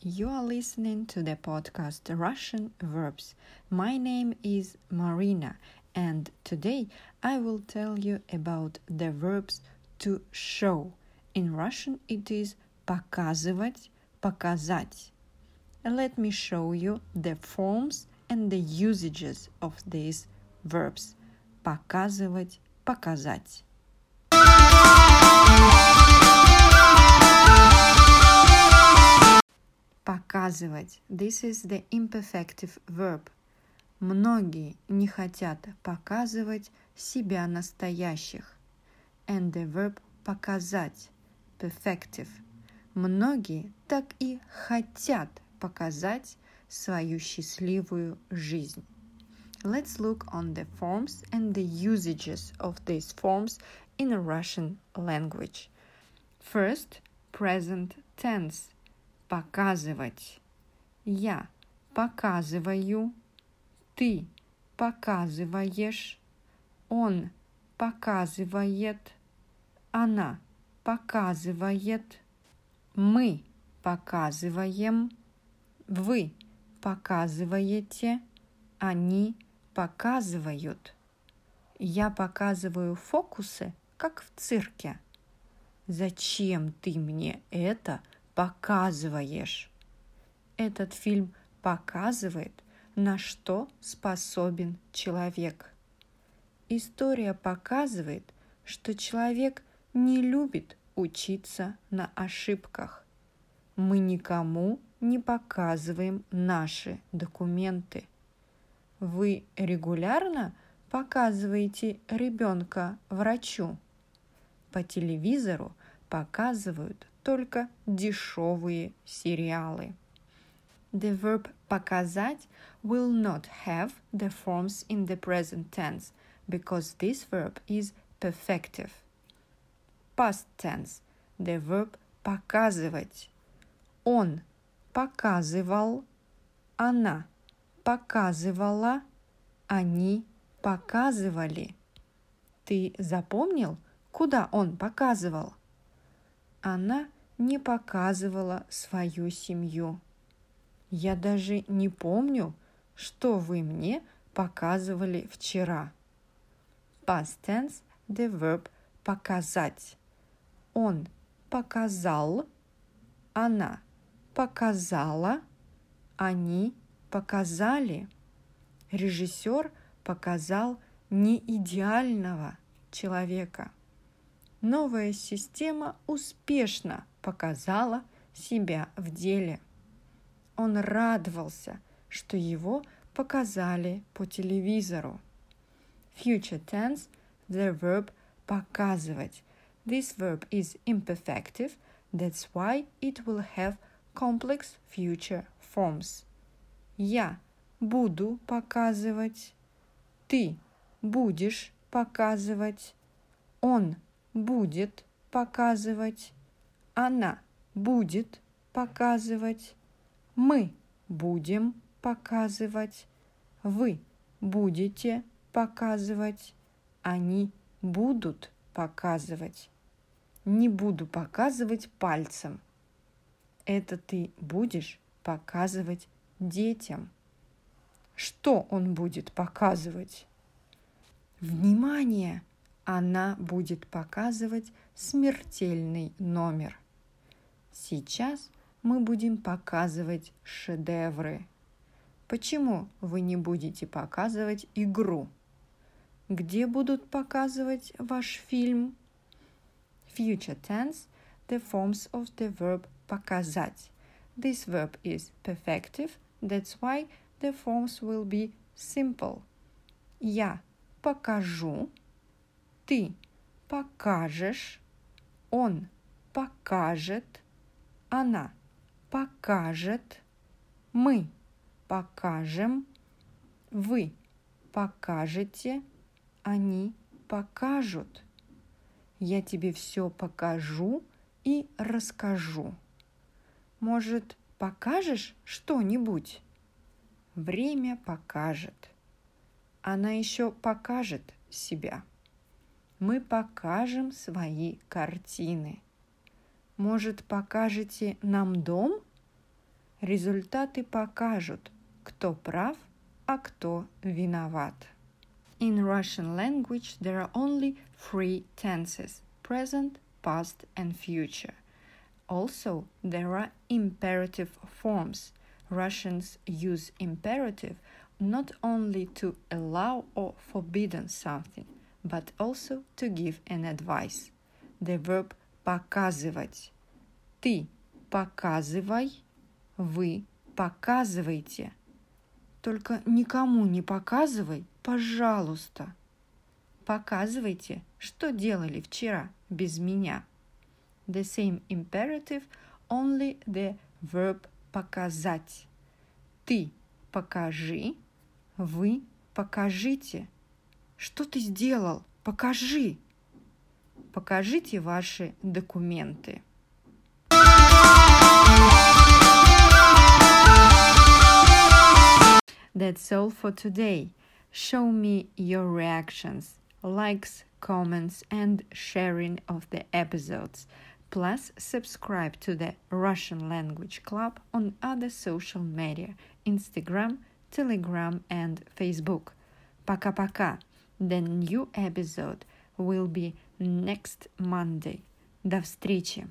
You are listening to the podcast Russian Verbs. My name is Marina, and today I will tell you about the verbs to show. In Russian, it is показывать, показать. Let me show you the forms and the usages of these verbs. Показывать, показать. Показывать. This is the imperfective verb. Многие не хотят показывать себя настоящих. And the verb показать. Perfective. Многие так и хотят показать свою счастливую жизнь. Let's look on the forms and the usages of these forms in Russian language. First, present tense. Показывать. Я показываю. Ты показываешь. Он показывает. Она показывает. Мы показываем. Вы показываете. Они показывают. Я показываю фокусы, как в цирке. Зачем ты мне это показываешь? Этот фильм показывает, на что способен человек. История показывает, что человек не любит учиться на ошибках. Мы никому не показываем наши документы. Вы регулярно показываете ребенка врачу? По телевизору показывают только дешевые сериалы. The verb показать will not have the forms in the present tense because this verb is perfective. Past tense. The verb показывать. Он показывал, она показывала, они показывали. Ты запомнил, куда он показывал? Она не показывала свою семью. Я даже не помню, что вы мне показывали вчера. Past tense, the verb показать. Он показал, она показала, они показали. Режиссер показал не идеального человека. Новая система успешно показала себя в деле. Он радовался, что его показали по телевизору. Future tense – the verb показывать. This verb is imperfective, that's why it will have complex future forms. Я буду показывать. Ты будешь показывать. Он будет показывать. Она будет показывать. Мы будем показывать. Вы будете показывать. Они будут показывать. Не буду показывать пальцем. Это ты будешь показывать детям. Что он будет показывать? Внимание! Она будет показывать смертельный номер. Сейчас мы будем показывать шедевры. Почему вы не будете показывать игру? Где будут показывать ваш фильм? Future tense – the forms of the verb показать. This verb is perfective, that's why the forms will be simple. Я покажу, ты покажешь, он покажет, она покажет, мы покажем, вы покажете, они покажут. Я тебе все покажу и расскажу. Может, покажешь что-нибудь? Время покажет. Она еще покажет себя. Мы покажем свои картины. Может, покажете нам дом? Результаты покажут, кто прав, а кто виноват. In Russian language there are only three tenses present, past, and future. Also, there are imperative forms. Russians use imperative not only to allow or forbidden something, but also to give an advice. The verb показывать. Ты показывай, вы показывайте. Только никому не показывай, пожалуйста. Показывайте, что делали вчера без меня. The same imperative, only the verb показать. Ты покажи, вы покажите. Что ты сделал? Покажи. Покажите ваши документы. That's all for today. Show me your reactions, likes, comments, and sharing of the episodes. Plus, subscribe to the Russian Language Club on other social media Instagram, Telegram, and Facebook. Пока-пока. The new episode will be next Monday. До встречи!